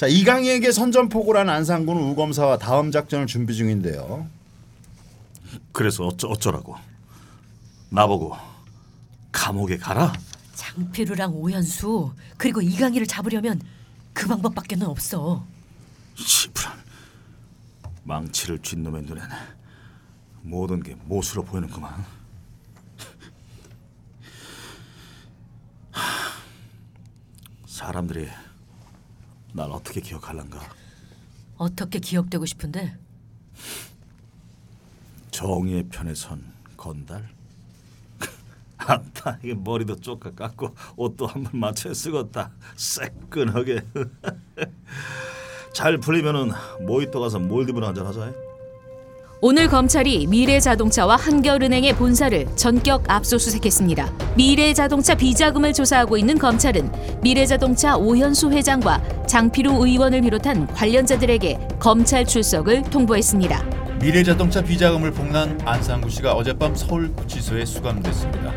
자 이강희에게 선전포고란 안상군은 우검사와 다음 작전을 준비 중인데요. 그래서 어쩌, 어쩌라고? 나보고 감옥에 가라? 장필우랑 오현수 그리고 이강희를 잡으려면 그 방법밖에는 없어. 시부란 망치를 쥔 놈의 눈엔 모든 게 못으로 보이는구만. 하, 사람들이 날 어떻게 기억할란가? 어떻게 기억되고 싶은데? 정의의 편에 선 건달? 안다 이게 머리도 쪼까 깎고 옷도 한 번 맞춰 쓰겄다 새끈하게 잘 풀리면은 모히또 가서 몰디브나 한잔 하자 오늘 검찰이 미래자동차와 한결은행의 본사를 전격 압수수색했습니다. 미래자동차 비자금을 조사하고 있는 검찰은 미래자동차 오현수 회장과 장필우 의원을 비롯한 관련자들에게 검찰 출석을 통보했습니다. 미래자동차 비자금을 폭로한 안상구 씨가 어젯밤 서울구치소에 수감됐습니다.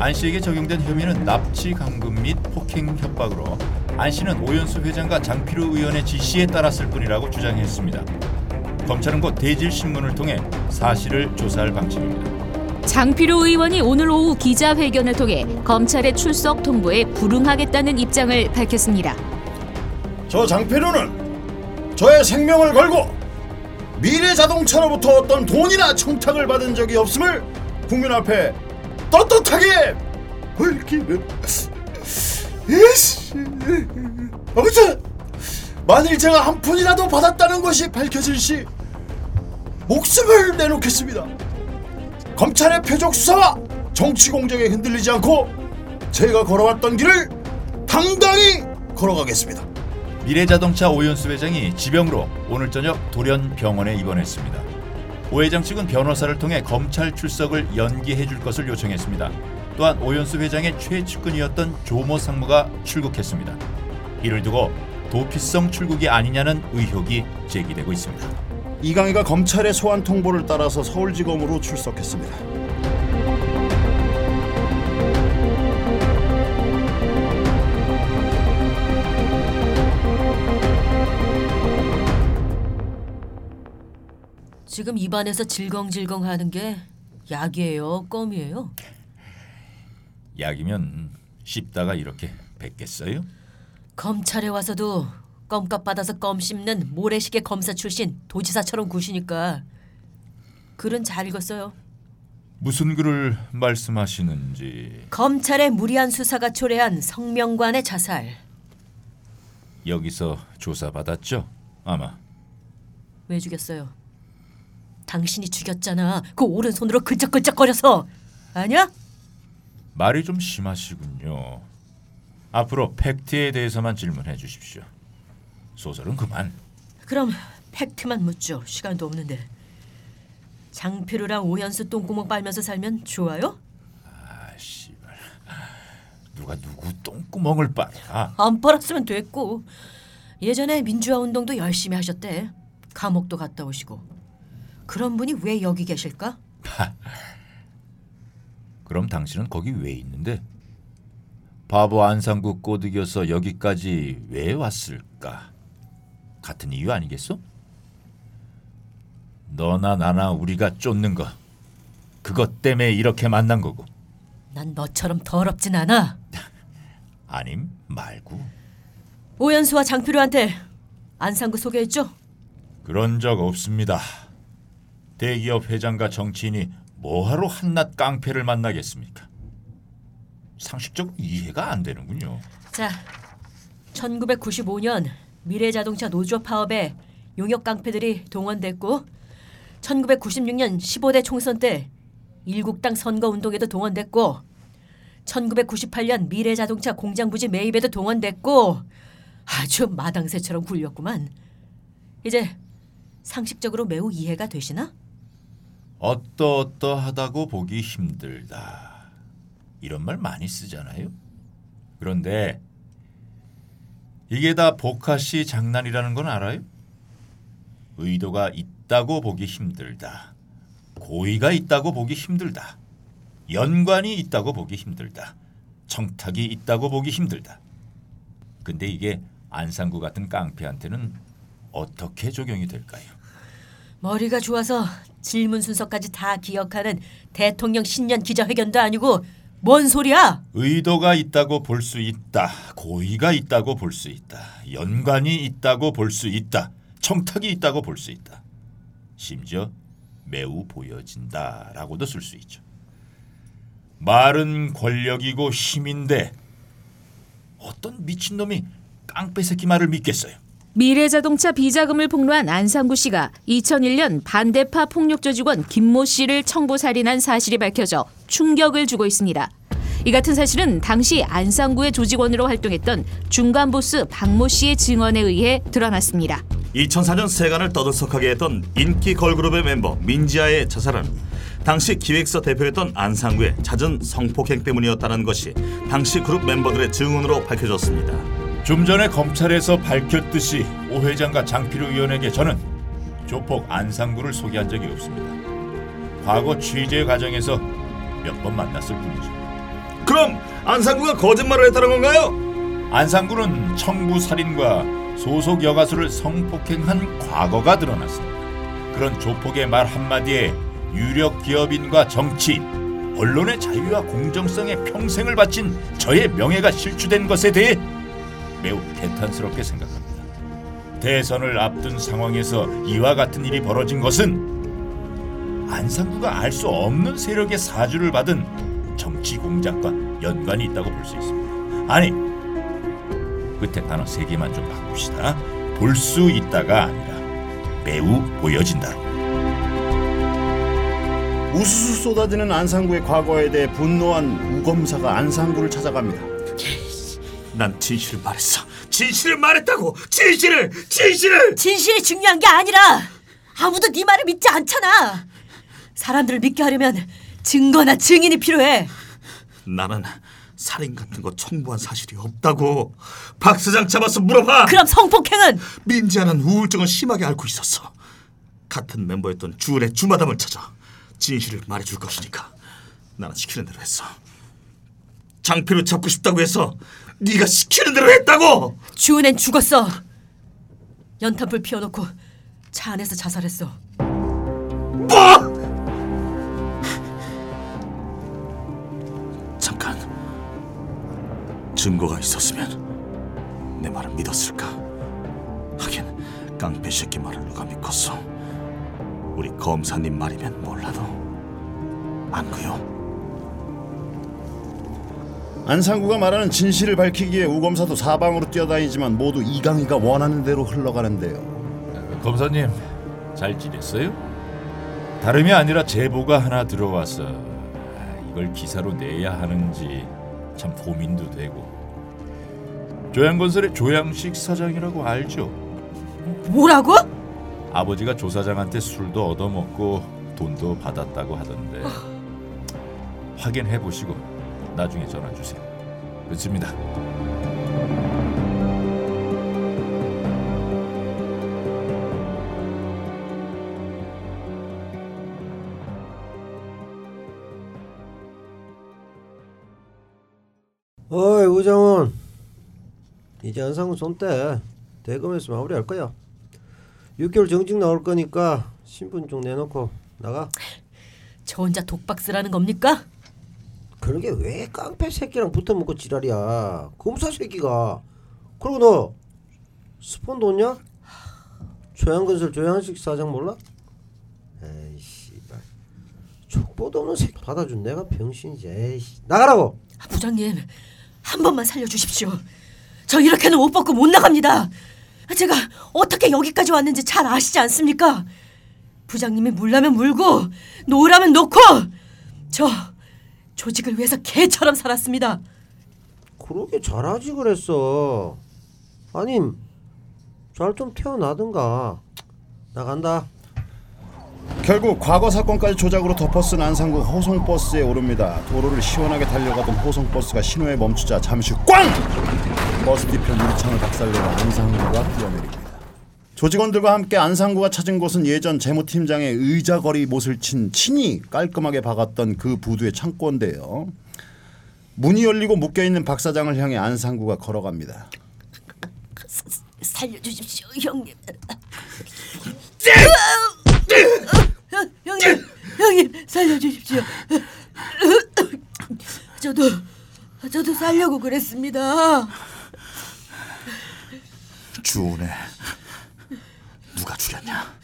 안 씨에게 적용된 혐의는 납치 강금 및 폭행 협박으로 안 씨는 오연수 회장과 장필우 의원의 지시에 따랐을 뿐이라고 주장했습니다. 검찰은 곧 대질 신문을 통해 사실을 조사할 방침입니다. 장필우 의원이 오늘 오후 기자회견을 통해 검찰의 출석 통보에 불응하겠다는 입장을 밝혔습니다. 저 장필우는 저의 생명을 걸고 미래자동차로부터 어떤 돈이나 청탁을 받은 적이 없음을 국민 앞에 떳떳하게 밝히는 예시 아무튼 만일 제가 한 푼이라도 받았다는 것이 밝혀질 시 목숨을 내놓겠습니다 검찰의 표적 수사와 정치 공정에 흔들리지 않고 제가 걸어왔던 길을 당당히 걸어가겠습니다 미래자동차 오연수 회장이 지병으로 오늘 저녁 돌연 병원에 입원했습니다. 오 회장 측은 변호사를 통해 검찰 출석을 연기해 줄 것을 요청했습니다. 또한 오연수 회장의 최측근이었던 조모 상무가 출국했습니다. 이를 두고 도피성 출국이 아니냐는 의혹이 제기되고 있습니다. 이강희가 검찰의 소환 통보를 따라서 서울지검으로 출석했습니다. 지금 입안에서 질겅질겅 하는 게 약이에요, 껌이에요? 약이면 씹다가 이렇게 뱉겠어요? 검찰에 와서도 껌값 받아서 껌 씹는 모래시계 검사 출신 도지사처럼 구시니까 글은 잘 읽었어요. 무슨 글을 말씀하시는지 검찰의 무리한 수사가 초래한 성명관의 자살. 여기서 조사받았죠? 아마 왜 죽였어요? 당신이 죽였잖아. 그 오른손으로 글쩍글쩍거려서. 아니야? 말이 좀 심하시군요. 앞으로 팩트에 대해서만 질문해 주십시오. 소설은 그만. 그럼 팩트만 묻죠. 시간도 없는데. 장필우랑 오현수 똥구멍 빨면서 살면 좋아요? 아 씨발. 누가 누구 똥구멍을 빨아? 안 빨았으면 됐고. 예전에 민주화 운동도 열심히 하셨대. 감옥도 갔다 오시고. 그런 분이 왜 여기 계실까? 그럼 당신은 거기 왜 있는데? 바보 안상국 꼬드겨서 여기까지 왜 왔을까? 같은 이유 아니겠어? 너나 나나 우리가 쫓는 거 그것 때문에 이렇게 만난 거고 난 너처럼 더럽진 않아. 아님 말고 오연수와 장필우한테 안상구 소개했죠? 그런 적 없습니다. 대기업 회장과 정치인이 뭐하러 한낱 깡패를 만나겠습니까? 상식적으로 이해가 안 되는군요. 자, 1995년 미래자동차 노조 파업에 용역 깡패들이 동원됐고 1996년 15대 총선 때 일국당 선거 운동에도 동원됐고 1998년 미래자동차 공장 부지 매입에도 동원됐고 아주 마당새처럼 굴렸구만. 이제 상식적으로 매우 이해가 되시나? 어떠어떠하다고 보기 힘들다. 이런 말 많이 쓰잖아요. 그런데 이게 다 보카시 장난이라는 건 알아요? 의도가 있다고 보기 힘들다. 고의가 있다고 보기 힘들다. 연관이 있다고 보기 힘들다. 청탁이 있다고 보기 힘들다. 근데 이게 안상구 같은 깡패한테는 어떻게 적용이 될까요? 머리가 좋아서 질문 순서까지 다 기억하는 대통령 신년 기자회견도 아니고 뭔 소리야? 의도가 있다고 볼 수 있다. 고의가 있다고 볼 수 있다. 연관이 있다고 볼 수 있다. 청탁이 있다고 볼 수 있다. 심지어 매우 보여진다라고도 쓸 수 있죠. 말은 권력이고 힘인데 어떤 미친놈이 깡패 새끼 말을 믿겠어요. 미래자동차 비자금을 폭로한 안상구 씨가 2001년 반대파 폭력조 직원 김모 씨를 청부 살인한 사실이 밝혀져 충격을 주고 있습니다. 이 같은 사실은 당시 안상구의 조직원으로 활동했던 중간 보스 박모 씨의 증언에 의해 드러났습니다. 2004년 세간을 떠들썩하게 했던 인기 걸그룹의 멤버 민지아의 자살은 당시 기획사 대표였던 안상구의 잦은 성폭행 때문이었다는 것이 당시 그룹 멤버들의 증언으로 밝혀졌습니다. 좀 전에 검찰에서 밝혔듯이 오 회장과 장필우 의원에게 저는 조폭 안상구를 소개한 적이 없습니다. 과거 취재 과정에서 몇 번 만났을 뿐이죠. 그럼 안상구가 거짓말을 했다는 건가요? 안상구는 청부 살인과 소속 여가수를 성폭행한 과거가 드러났습니다. 그런 조폭의 말 한마디에 유력 기업인과 정치인, 언론의 자유와 공정성에 평생을 바친 저의 명예가 실추된 것에 대해 매우 개탄스럽게 생각합니다. 대선을 앞둔 상황에서 이와 같은 일이 벌어진 것은 안상구가 알 수 없는 세력의 사주를 받은 정치 공작과 연관이 있다고 볼 수 있습니다. 아니, 끝에 단어 세 개만 좀 바꿉시다. 볼 수 있다가 아니라 매우 보여진다. 우수수 쏟아지는 안상구의 과거에 대해 분노한 우검사가 안상구를 찾아갑니다. 난 진실을 말했어. 진실을 말했다고. 진실을, 진실을. 진실이 중요한 게 아니라 아무도 네 말을 믿지 않잖아. 사람들을 믿게 하려면 증거나 증인이 필요해. 나는 살인 같은 거 청부한 사실이 없다고. 박 사장 잡아서 물어봐. 그럼 성폭행은 민지아는 우울증을 심하게 앓고 있었어. 같은 멤버였던 주은의 주마담을 찾아 진실을 말해줄 것이니까 나는 시키는 대로 했어. 장필을 잡고 싶다고 해서 네가 시키는 대로 했다고. 주은엔 죽었어. 연탄불 피워놓고 차 안에서 자살했어. 뭐? 잠깐. 증거가 있었으면 내 말을 믿었을까? 하긴 깡패 새끼 말을 누가 믿겠어? 우리 검사님 말이면 몰라도 안구요. 안상구가 말하는 진실을 밝히기에 우검사도 사방으로 뛰어다니지만 모두 이강희가 원하는 대로 흘러가는데요. 검사님 잘 지냈어요? 다름이 아니라 제보가 하나 들어와서 이걸 기사로 내야 하는지 참 고민도 되고 조양건설의 조양식 사장이라고 알죠? 뭐라고? 아버지가 조 사장한테 술도 얻어먹고 돈도 받았다고 하던데 확인해 보시고 나중에 전화 주세요. 그렇습니다. 어이 우정훈 이제 안상훈 손대 대검에서 마무리할 거야 6개월 정직 나올 거니까 신분증 내놓고 나가 저 혼자 독박 쓰라는 겁니까? 그러게 왜 깡패 새끼랑 붙어먹고 지랄이야 검사 새끼가 그리고 너 스폰 돈냐? 조양건설 조양식 사장 몰라? 에이 씨발 족보도 없는 새끼 받아준 내가 병신이지 에이 씨 나가라고 아, 부장님 한 번만 살려주십시오. 저 이렇게는 옷 벗고 못 나갑니다. 제가 어떻게 여기까지 왔는지 잘 아시지 않습니까? 부장님이 물라면 물고 놓으라면 놓고 저 조직을 위해서 개처럼 살았습니다. 그러게 잘하지 그랬어. 아님 잘 좀 태어나든가. 나간다. 결국 과거 사건까지 조작으로 덮어쓴 안상구 호송버스에 오릅니다. 도로를 시원하게 달려가던 호송버스가 신호에 멈추자 잠시 꽝! 버스 뒤편 유리창을 박살내고 안상구가 뛰어내립니다. 조직원들과 함께 안상구가 찾은 곳은 예전 재무팀장의 의자거리 못을 친 친이 깔끔하게 박았던 그 부두의 창고인데요. 문이 열리고 묶여 있는 박 사장을 향해 안상구가 걸어갑니다. 사, 살려주십시오, 형님. 형님, 형님 살려주십시오. 저도 저도 살려고 그랬습니다. 주은혜 누가 죽였냐?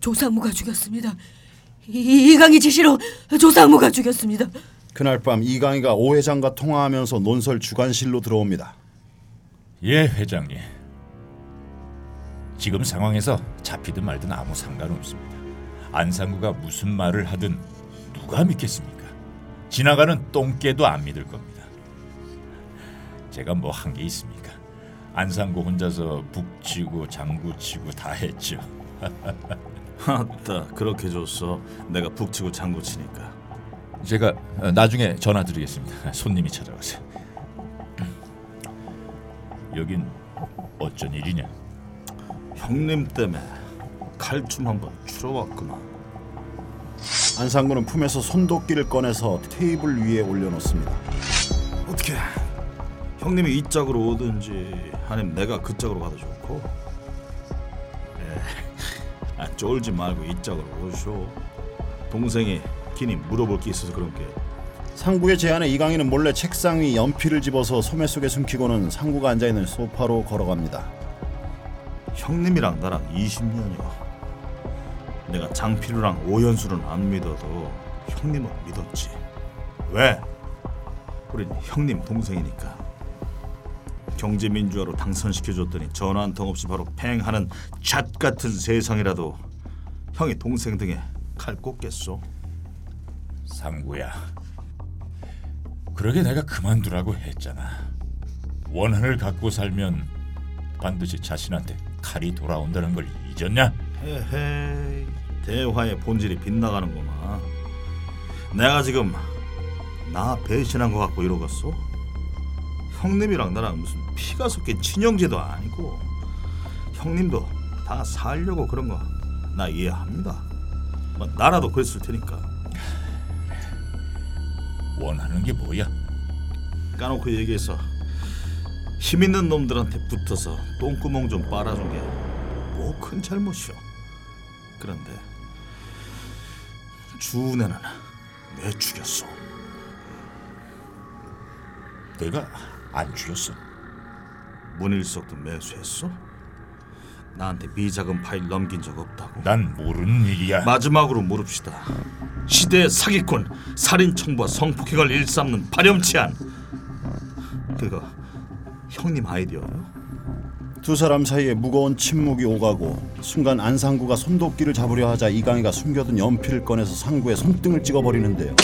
조상무가 죽였습니다. 이- 이강희 지시로 조상무가 죽였습니다. 그날 밤 이강희가 오 회장과 통화하면서 논설 주관실로 들어옵니다. 예, 회장님. 지금 상황에서 잡히든 말든 아무 상관없습니다. 안상구가 무슨 말을 하든 누가 믿겠습니까? 지나가는 똥개도 안 믿을 겁니다. 제가 뭐 한 게 있습니까? 안상구 혼자서 북치고 장구치고 다 했죠. 아따 그렇게 줬어. 내가 북치고 장구 치니까. 제가 어, 나중에 전화 드리겠습니다. 손님이 찾아와서. 여긴 어쩐 일이냐? 형님 때문에 칼춤 한번 추러 왔구나. 안상구는 품에서 손도끼를 꺼내서 테이블 위에 올려놓습니다. 어떻게 형님이 이 짝으로 오든지 아니면 내가 그 짝으로 가도 좋고. 에, 아, 쫄지 말고 이 짝으로 오쇼. 동생이 기니 물어볼 게 있어서 그런 게. 상구의 제안에 이강희는 몰래 책상 위 연필을 집어서 소매 속에 숨기고는 상구가 앉아있는 소파로 걸어갑니다. 형님이랑 나랑 20년이요. 내가 장필우랑 오연수는 안 믿어도 형님은 믿었지. 왜? 우린 형님 동생이니까. 경제민주화로 당선시켜줬더니 전화 한 통 없이 바로 팽하는 잣 같은 세상이라도 형이 동생 등에 칼 꽂겠소? 상구야. 그러게 내가 그만두라고 했잖아. 원한을 갖고 살면 반드시 자신한테 칼이 돌아온다는 걸 잊었냐? 헤헤 대화의 본질이 빗나가는구만. 내가 지금 나 배신한 것 같고 이러겠어? 형님이랑 나랑 무슨 피가 섞인 친형제도 아니고 형님도 다 살려고 그런 거 나 이해합니다. 뭐 나라도 그랬을 테니까 원하는 게 뭐야? 까놓고 얘기해서 힘 있는 놈들한테 붙어서 똥구멍 좀 빨아준 게 뭐 큰 잘못이오. 그런데 주은혜는 왜 죽였어? 내가 안 죽였어. 문일석도 매수했어? 나한테 비자금 파일 넘긴 적 없다고. 난 모르는 일이야. 마지막으로 물읍시다. 시대의 사기꾼, 살인 청부와 성폭행을 일삼는 파렴치한 그거 형님 아이디어요? 두 사람 사이에 무거운 침묵이 오가고 순간 안상구가 손도끼를 잡으려 하자 이강희가 숨겨둔 연필을 꺼내서 상구의 손등을 찍어버리는데요.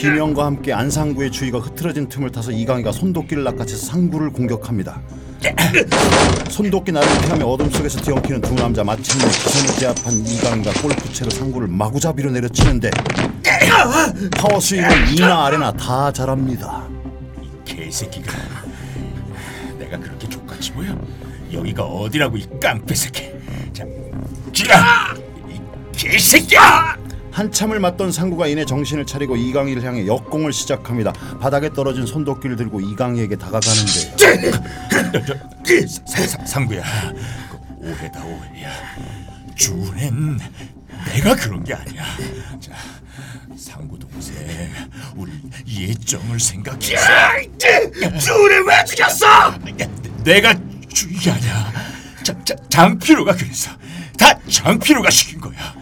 비명과 함께 안상구의 주의가 흐트러진 틈을 타서 이강희가 손도끼를 낚아채서 상구를 공격합니다. 손도끼 날을 피하며 어둠 속에서 뒤엉키는 두 남자 마침내 기선을 제압한 이강희가 골프채로 상구를 마구잡이로 내려치는데 파워 스윙은 이나 아래나 다 잘합니다. 개새끼가. 내가 그렇게 족같이 보여? 여기가 어디라고 이 깡패 새끼. 자, 기라. 이 개새끼야. 한참을 맞던 상구가 이내 정신을 차리고 이강희를 향해 역공을 시작합니다. 바닥에 떨어진 손도끼를 들고 이강희에게 사- 상구야, 그 오해다 오해야. 주는 내가 그런 게 아니야. 자, 상구 동생, 우리 예정을 생각해. 주를 왜 죽였어? 내가 게 아니야. 자, 자, 장피로가 그래서 다 장피로가 시킨 거야.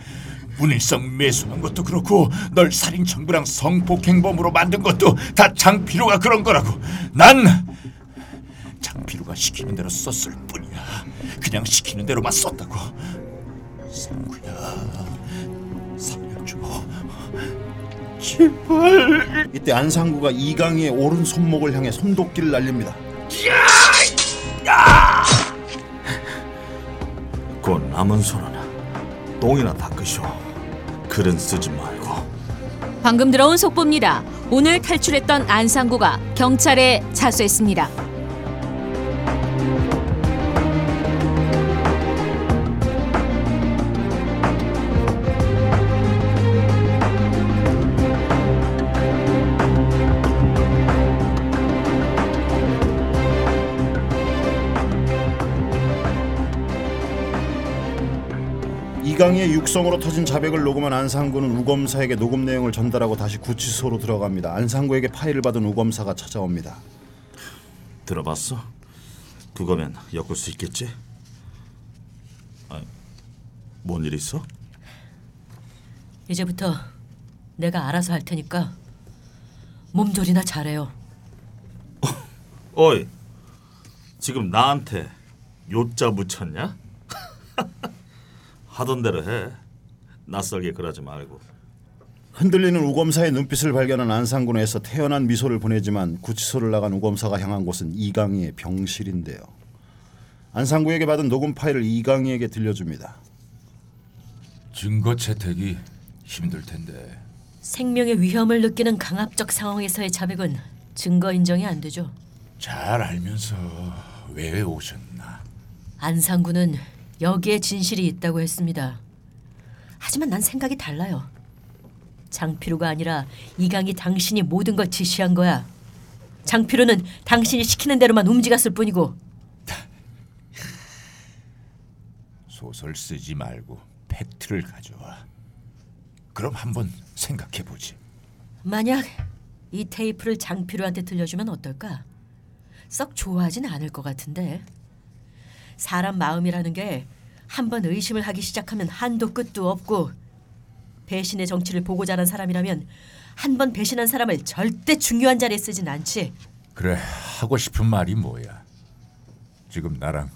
문일성 매수한 것도 그렇고 널 살인 청부랑 성폭행범으로 만든 것도 다 장피로가 그런 거라고. 난 장피로가 시키는 대로 썼을 뿐이야. 그냥 시키는 대로만 썼다고. 상구야, 살려줘. 제발. 이때 안상구가 이강희의 오른 손목을 향해 손도끼를 날립니다. 그 남은 손은 똥이나 닦으쇼. 글은 쓰지 말고. 방금 들어온 속보입니다. 오늘 탈출했던 안상구가 경찰에 자수했습니다. 이강희의 육성으로 터진 자백을 녹음한 안상구는 우검사에게 녹음 내용을 전달하고 다시 구치소로 들어갑니다. 안상구에게 파일을 받은 우검사가 찾아옵니다. 들어봤어? 그거면 엮을 수 있겠지? 아, 뭔일 있어? 이제부터 내가 알아서 할 테니까 몸조리나 잘해요. 어이, 지금 나한테 요자 붙였냐? 하던 대로 해. 낯설게 그러지 말고. 흔들리는 우검사의 눈빛을 발견한 안상군에서 태연한 미소를 보내지만 구치소를 나간 우검사가 향한 곳은 이강희의 병실인데요. 안상구에게 받은 녹음 파일을 이강희에게 들려줍니다. 증거 채택이 힘들 텐데. 생명의 위험을 느끼는 강압적 상황에서의 자백은 증거 인정이 안 되죠. 잘 알면서 왜 오셨나? 안상구는 여기에 진실이 있다고 했습니다. 하지만 난 생각이 달라요. 장피루가 아니라 이강이 당신이 모든 걸 지시한 거야. 장피루는 당신이 시키는 대로만 움직였을 뿐이고 소설 쓰지 말고 팩트를 가져와. 그럼 한번 생각해 보지. 만약 이 테이프를 장피루한테 들려주면 어떨까? 썩 좋아하진 않을 것 같은데. 사람 마음이라는 게 한 번 의심을 하기 시작하면 한도 끝도 없고 배신의 정치를 보고 자란 사람이라면 한 번 배신한 사람을 절대 중요한 자리에 쓰진 않지. 그래 하고 싶은 말이 뭐야? 지금 나랑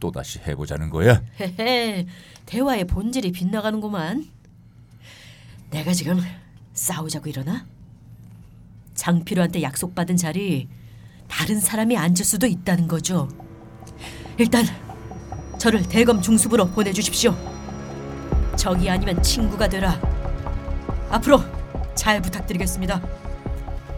또 다시 해보자는 거야? 헤헤, 대화의 본질이 빗나가는구만. 내가 지금 싸우자고 이러나? 장필우한테 약속받은 자리 다른 사람이 앉을 수도 있다는 거죠. 일단 저를 대검 중수부로 보내주십시오. 적이 아니면 친구가 되라. 앞으로 잘 부탁드리겠습니다.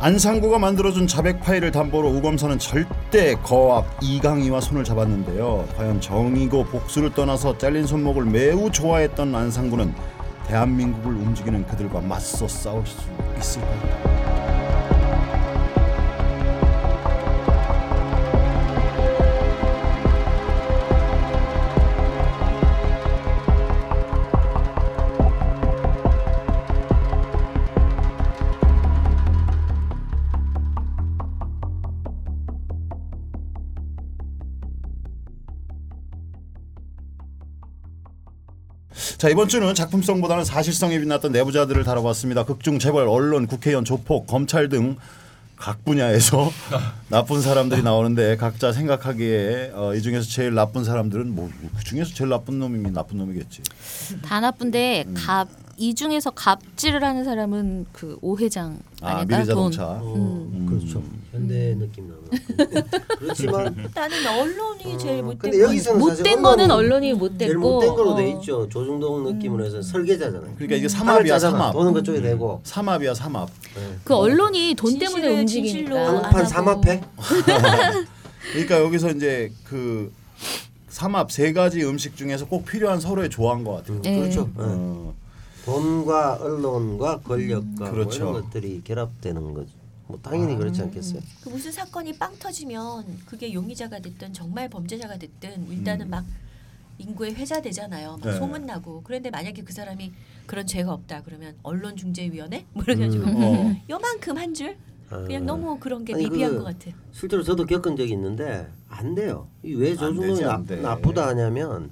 안상구가 만들어준 자백 파일을 담보로 우검사는 절대 거압 이강희와 손을 잡았는데요. 과연 정의고 복수를 떠나서 잘린 손목을 매우 좋아했던 안상구는 대한민국을 움직이는 그들과 맞서 싸울 수 있을까요? 자 이번 주는 작품성보다는 사실성에 빛났던 내부자들을 다뤄봤습니다. 극중 재벌, 언론, 국회의원, 조폭, 검찰 등 각 분야에서 나쁜 사람들이 나오는데 각자 생각하기에 어, 이 중에서 제일 나쁜 사람들은 뭐그 중에서 제일 나쁜 놈이 나쁜 놈이겠지. 다 나쁜데 갑 이 중에서 갑질을 하는 사람은 그 오 회장 아? 미래자동차. 어, 그렇죠. 현대 느낌 나는. 그렇지만 나는 언론이 제일 어, 근데 여기서는 못된 거는 언론이 못됐고 제일 못된 걸로 돼 어. 있죠. 조중동 느낌으로 해서 설계자잖아요. 그러니까 이게 삼합이야. 삼합. 도는 그쪽에 대고 삼합이야 삼합. 그 언론이 돈 때문에 진실을 움직이니까 진실로 안 한판. 삼합회. 그러니까 여기서 이제 그 삼합 세 가지 음식 중에서 꼭 필요한 서로의 조화인 것 같아요. 네. 그렇죠. 예. 어, 돈과 언론과 권력과 그렇죠. 뭐 이런 것들이 결합되는 거죠. 뭐 당연히 그렇지 않겠어요. 그 무슨 사건이 빵 터지면 그게 용의자가 됐든 정말 범죄자가 됐든 일단은 막 인구에 회자되잖아요. 막 네. 소문 나고. 그런데 만약에 그 사람이 그런 죄가 없다 그러면 언론중재위원회 뭐 이래가지고 어. 요만큼 한 줄. 그냥 아. 너무 그런 게 아니, 미비한 그 것 같아. 실제로 저도 겪은 적이 있는데 안 돼요. 이왜 조중동이 나. 나쁘다 하냐면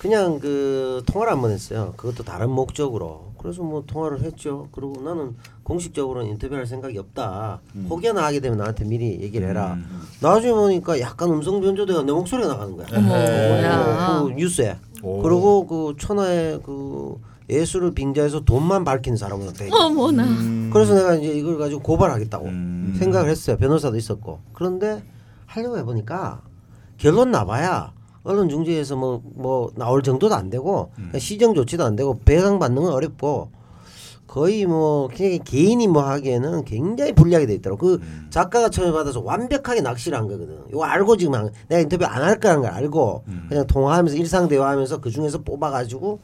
그냥 그 통화를 한 번 했어요. 그것도 다른 목적으로. 그래서 뭐 통화를 했죠. 그리고 나는 공식적으로는 인터뷰할 생각이 없다. 혹여나 하게 되면 나한테 미리 얘기를 해라. 나중에 보니까 약간 음성 변조돼가 내 목소리가 나가는 거야. 어머야. 그 뉴스에. 그리고 그 천하의 그 예술을 빙자해서 돈만 밝힌 사람으로 돼. 어머나 그래서 내가 이제 이걸 가지고 고발하겠다고 음. 생각을 했어요. 변호사도 있었고. 그런데 하려고 해보니까 결론 나봐야 언론 중재에서 뭐 뭐 나올 정도도 안 되고 음. 시정 조치도 안 되고 배상 받는 건 어렵고 거의 뭐 그냥 개인이 뭐 하기에는 굉장히 불리하게 돼 있더라고. 그 음. 작가가 처음에 받아서 완벽하게 낚시를 한 거거든. 이거 알고 지금 한- 내가 인터뷰 안 할 거라는 걸 알고 음. 그냥 통화하면서 일상 대화하면서 그 중에서 뽑아가지고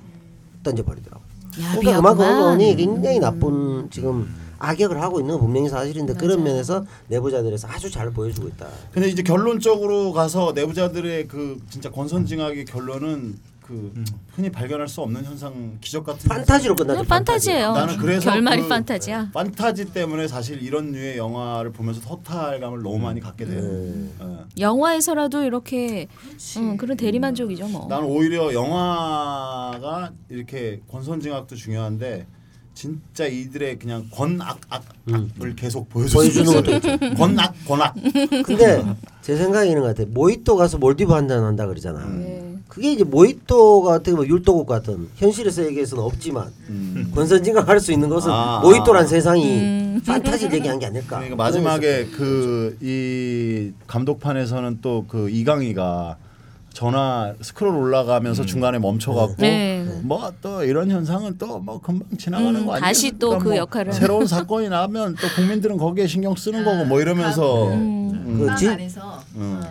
던져버리더라고. 그러니까 야비하구만. 그만큼 언론이 굉장히 나쁜 지금 악역을 하고 있는 건 분명히 사실인데 그런 면에서 내부자들에서 아주 잘 보여주고 있다. 근데 이제 결론적으로 가서 내부자들의 그 진짜 권선징악의 결론은 그 흔히 발견할 수 없는 현상, 기적 같은 판타지로 끝나죠. 그냥 판타지예요. 나는 그래서 결말이 그 판타지야. 판타지 때문에 사실 이런 류의 영화를 보면서 허탈감을 너무 많이 갖게 돼요. 어. 영화에서라도 이렇게 음, 그런 대리만족이죠 뭐. 나는 오히려 영화가 이렇게 권선징악도 중요한데 진짜 이들의 그냥 권악 악을 계속 보여줬으면 보여주는 것도 좋겠어요. 권악 권악. 근데 제 생각에 이런 것 같아. 모히또 가서 몰디브 한 잔 한다 그러잖아. 음. 그게 이제 모히또가 어떻게 보면 율도국 같은 현실에서 얘기해서는 없지만 권선징악 할 수 있는 것은 음. 아. 모히또란 세상이 판타지를 얘기한 게 아닐까. 그러니까 마지막에 그 이 감독판에서는 또 그 이강희가 전화 스크롤 올라가면서 중간에 멈춰갖고 네. 뭐또 이런 현상은 또 뭐 금방 지나가는 음, 거 아니에요? 다시 또그 뭐 역할을. 새로운 사건이 나면 또 국민들은 거기에 신경 쓰는 거고 뭐 이러면서 음. 그 진, 안에서 음.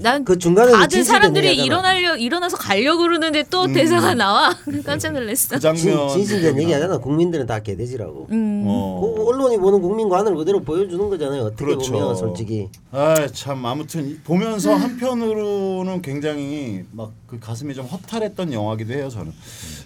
난그 중간에 다들 사람들이. 일어나려 일어나서 가려고 그러는데 또 대사가 나와 깜짝 놀랐어. 그 장면 진, 진실된 얘기 하잖아. 국민들은 다 개돼지라고. 음. 어. 그 언론이 보는 국민관을 그대로 보여주는 거잖아요. 어떻게 그렇죠. 보면 솔직히. 아참 아무튼 보면서 한편으로는 굉장히 막 그 가슴이 좀 허탈했던 영화기도 해요 저는.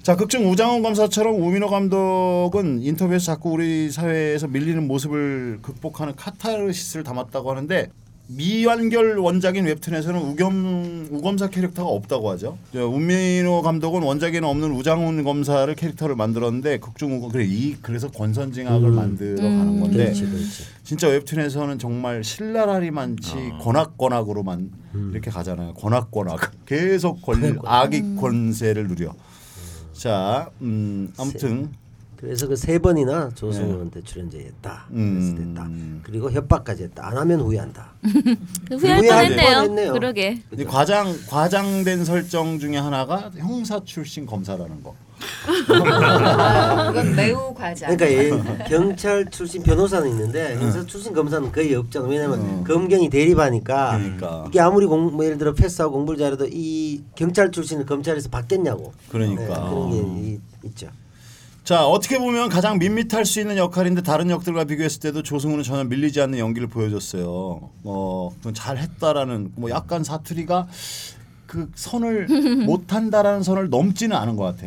자 극중 우장훈 검사처럼 우민호 감독은 인터뷰에서 자꾸 우리 사회에서 밀리는 모습을 극복하는 카타르시스를 담았다고 하는데 미완결 원작인 웹툰에서는 우겸 우검사 캐릭터가 없다고 하죠. 저 우민호 감독은 원작에는 없는 우장훈 검사를 캐릭터를 만들었는데 극중 우검 그래 이 그래서 권선징악을 만들어 가는 건데 그렇지, 그렇지. 진짜 웹툰에서는 정말 신랄하리만치 권악권악으로만 이렇게 가잖아요. 권악권악 계속 권 악의 권세를 누려. 자, 음, 아무튼 그래서 그 세 번이나 조승우한테 출연자였다. 그랬을 음. 때다. 그리고 협박까지 했다. 안 하면 후회한다. 후회할 후회할 뻔했네요. 뻔했네요. 그러게. 이 과장 과장된 설정 중에 하나가 형사 출신 검사라는 거. 아, 이건 매우 과장. 그러니까 이 경찰 출신 변호사는 있는데 형사 출신 검사는 거의 없잖아. 왜냐면 검경이 대립하니까 그러니까. 이게 아무리 공, 뭐 예를 들어 패스하고 공부를 잘해도 이 경찰 출신을 검찰에서 받겠냐고. 그러니까. 네, 그런 게 이- 있죠. 자 어떻게 보면 가장 밋밋할 수 있는 역할인데 다른 역들과 비교했을 때도 조승우는 전혀 밀리지 않는 연기를 보여줬어요. 어, 그건 잘했다라는 뭐 약간 사투리가 그 선을 못한다라는 선을 넘지는 않은 것 같아.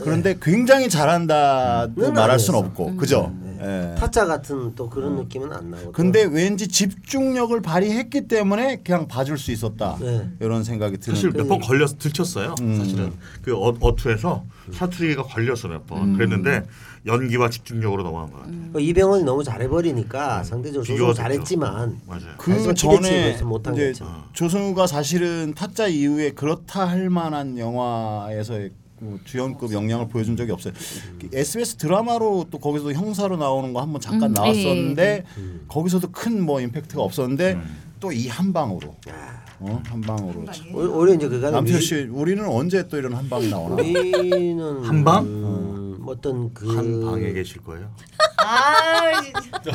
그런데 굉장히 잘한다도 음. 말할 수는. 없고, 그죠? 예. 타짜 같은 또 그런 느낌은 안 나고. 근데 왠지 집중력을 발휘했기 때문에 그냥 봐줄 수 있었다 네. 이런 생각이 드는. 사실 몇 번 걸려서 들켰어요. 음. 사실은 그 어, 어투에서 사투리가 걸려서 몇 번 그랬는데 연기와 집중력으로 넘어간 것 같아요. 그 이병헌이 너무 잘해버리니까 상대적으로 조승우 잘했지만 맞아요. 그 전에 못한 이제 거죠. 조승우가 사실은 타짜 이후에 그렇다 할 만한 영화에서의 그 주연급 역량을 보여준 적이 없어요. SBS 드라마로 또 거기서도 형사로 나오는 거 한번 잠깐 음, 나왔었는데 음. 거기서도 큰 뭐 임팩트가 없었는데 또 이 한 방으로 어? 한 방으로 오- 오히려 이제 그가 남편 씨 우리는 언제 또 이런 한 방이 나오나? 우리는 한 방? 음, 어떤 그 한 방에 계실 거예요? 아.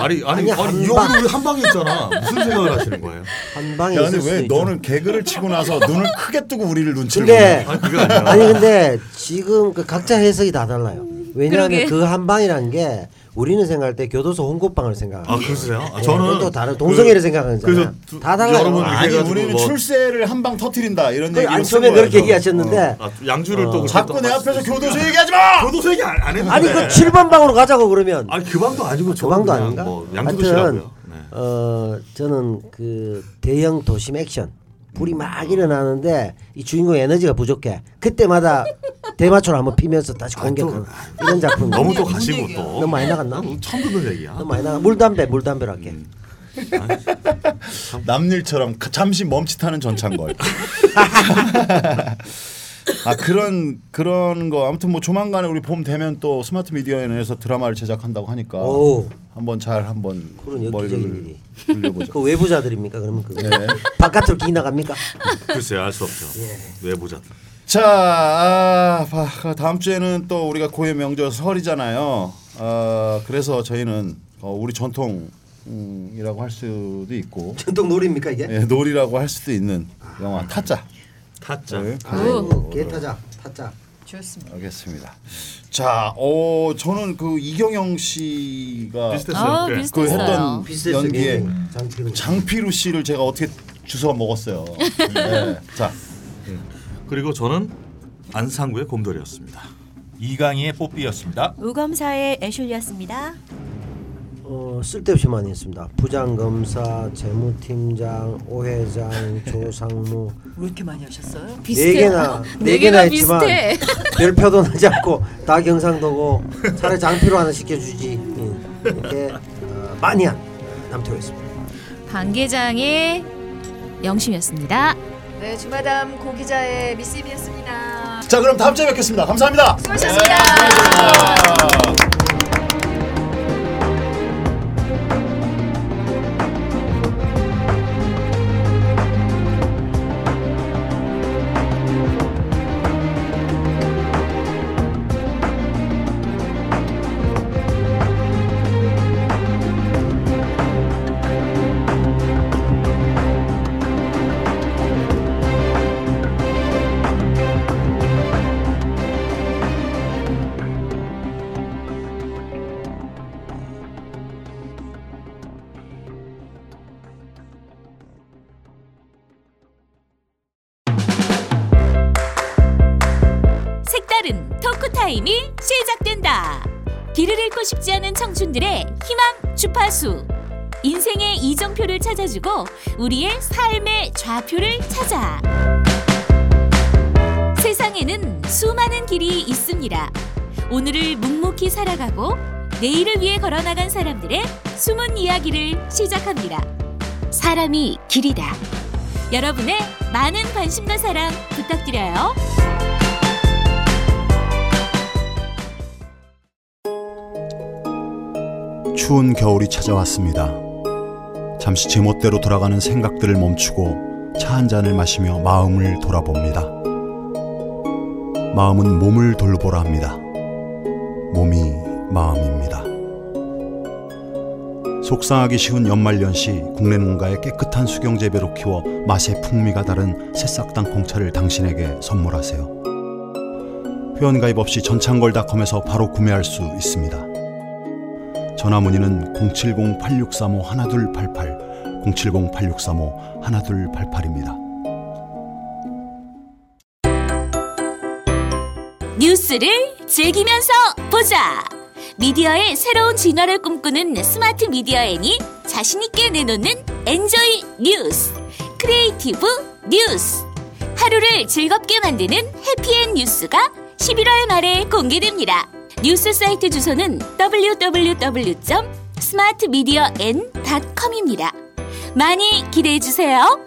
아니 아니, 아니 아니, 한. 우리 한 방에 있잖아. 무슨 생각을 하시는 거예요? 한 방에 야, 있을 근데 수도 왜 있죠. 너는 개그를 치고 나서 눈을 크게 뜨고 우리를 눈치를 근데 보냐? 아니 그게 아니라 아니 근데 지금 그 각자 해석이 다 달라요. 왜냐하면 그러게. 그 한 방이라는 게 우리는 생각할 때 교도소 홍고방을 생각하고 아 그러세요? 아, 네, 저는 또 다른 동성애를 생각하잖아요. 그래서 두- 다 달라요. 여러분 아니 해가지고 우리는 뭐- 출세를 한 방 터트린다 이런 그 얘기를 안쓴 처음에 거예요, 그렇게. 얘기하셨는데 아, 양주를 또 그렇게 자꾸 또내 앞에서. 교도소 얘기하지 마. 교도소 얘기 안, 안 했는데 아니 그 7번 방으로 가자고 그러면 아니 그 방도 아니고 그 저는 방도 아닌가? 뭐 양주도 싫어하고요. 네. 어 저는 그 대형 도심 액션 불이 막 일어나는데 이 주인공 에너지가 부족해. 그때마다 대마초를 한번 피면서 다시 공격하는 이런 작품. 너무 또 가시고 또 너무 많이 나갔나? 처음 듣는 얘기야. 너무 많이 나가. 물담배 물담배로 할게. 남일처럼 가- 잠시 멈칫하는 전창걸. 아 그런 그런 거 아무튼 뭐 조만간에 우리 봄 되면 또 스마트 미디어에서 드라마를 제작한다고 하니까 오. 한번 잘 한번 그런 머리를 일이. 돌려보자. 그 외부자들입니까? 그러면 그 네. 바깥으로 기 나갑니까? 글쎄 알수 없죠. 예. 외보자. 자, 아, 봐, 다음 주에는 또 우리가 고유 명절 설이잖아요. 아, 그래서 저희는 어, 우리 전통이라고 할 수도 있고 전통 놀이입니까 이게? 예, 놀이라고 할 수도 있는 영화 타짜. 타짜. 네, 아이고, 개타자 타자. 좋습니다. 알겠습니다. 자, 어 저는 그 이경영 씨가 비슷했어요. 아, 꽤. 그 비슷했어요. 했던 비슷했어 연기에 장피로. 장피루 씨를 제가 어떻게 주워 먹었어요. 네. 자, 그리고 저는 안상구의 곰돌이였습니다. 이강희의 뽀삐였습니다. 우검사의 애슐리였습니다. 어, 쓸데없이 많이 했습니다. 부장검사, 재무팀장, 오회장, 조상무 왜 이렇게 많이 하셨어요? 네 비슷해. 개나 네네 개나 했지만 비슷해. 별 표도 나지 않고 다 경상도고 차라리 장피로 하나 시켜주지 예. 이렇게 어, 많이 한 남태호였습니다. 반계장의 영심이었습니다. 네, 주마담 고기자의 미스비였습니다. 자 그럼 다음 주에 뵙겠습니다. 감사합니다. 수고하셨습니다. 토크 타임이 시작된다. 길을 잃고 싶지 않은 청춘들의 희망 주파수. 인생의 이정표를 찾아주고 우리의 삶의 좌표를 찾아. 세상에는 수많은 길이 있습니다. 오늘을 묵묵히 살아가고 내일을 위해 걸어나간 사람들의 숨은 이야기를 시작합니다. 사람이 길이다. 여러분의 많은 관심과 사랑 부탁드려요. 추운 겨울이 찾아왔습니다. 잠시 제멋대로 돌아가는 생각들을 멈추고 차 한 잔을 마시며 마음을 돌아봅니다. 마음은 몸을 돌보라 합니다. 몸이 마음입니다. 속상하기 쉬운 연말연시 국내 농가의 깨끗한 수경 재배로 키워 맛의 풍미가 다른 새싹 땅콩차를 당신에게 선물하세요. 회원가입 없이 전창걸닷컴에서 바로 구매할 수 있습니다. 전화 문의는 070-8635-1288, 070-8635-1288입니다. 뉴스를 즐기면서 보자. 미디어의 새로운 진화를 꿈꾸는 스마트 미디어 앤이 자신있게 내놓는 enjoy 뉴스. creative 뉴스. 하루를 즐겁게 만드는 해피엔 뉴스가 11월 말에 공개됩니다. 뉴스 사이트 주소는 www.smartmedian.com입니다. 많이 기대해 주세요.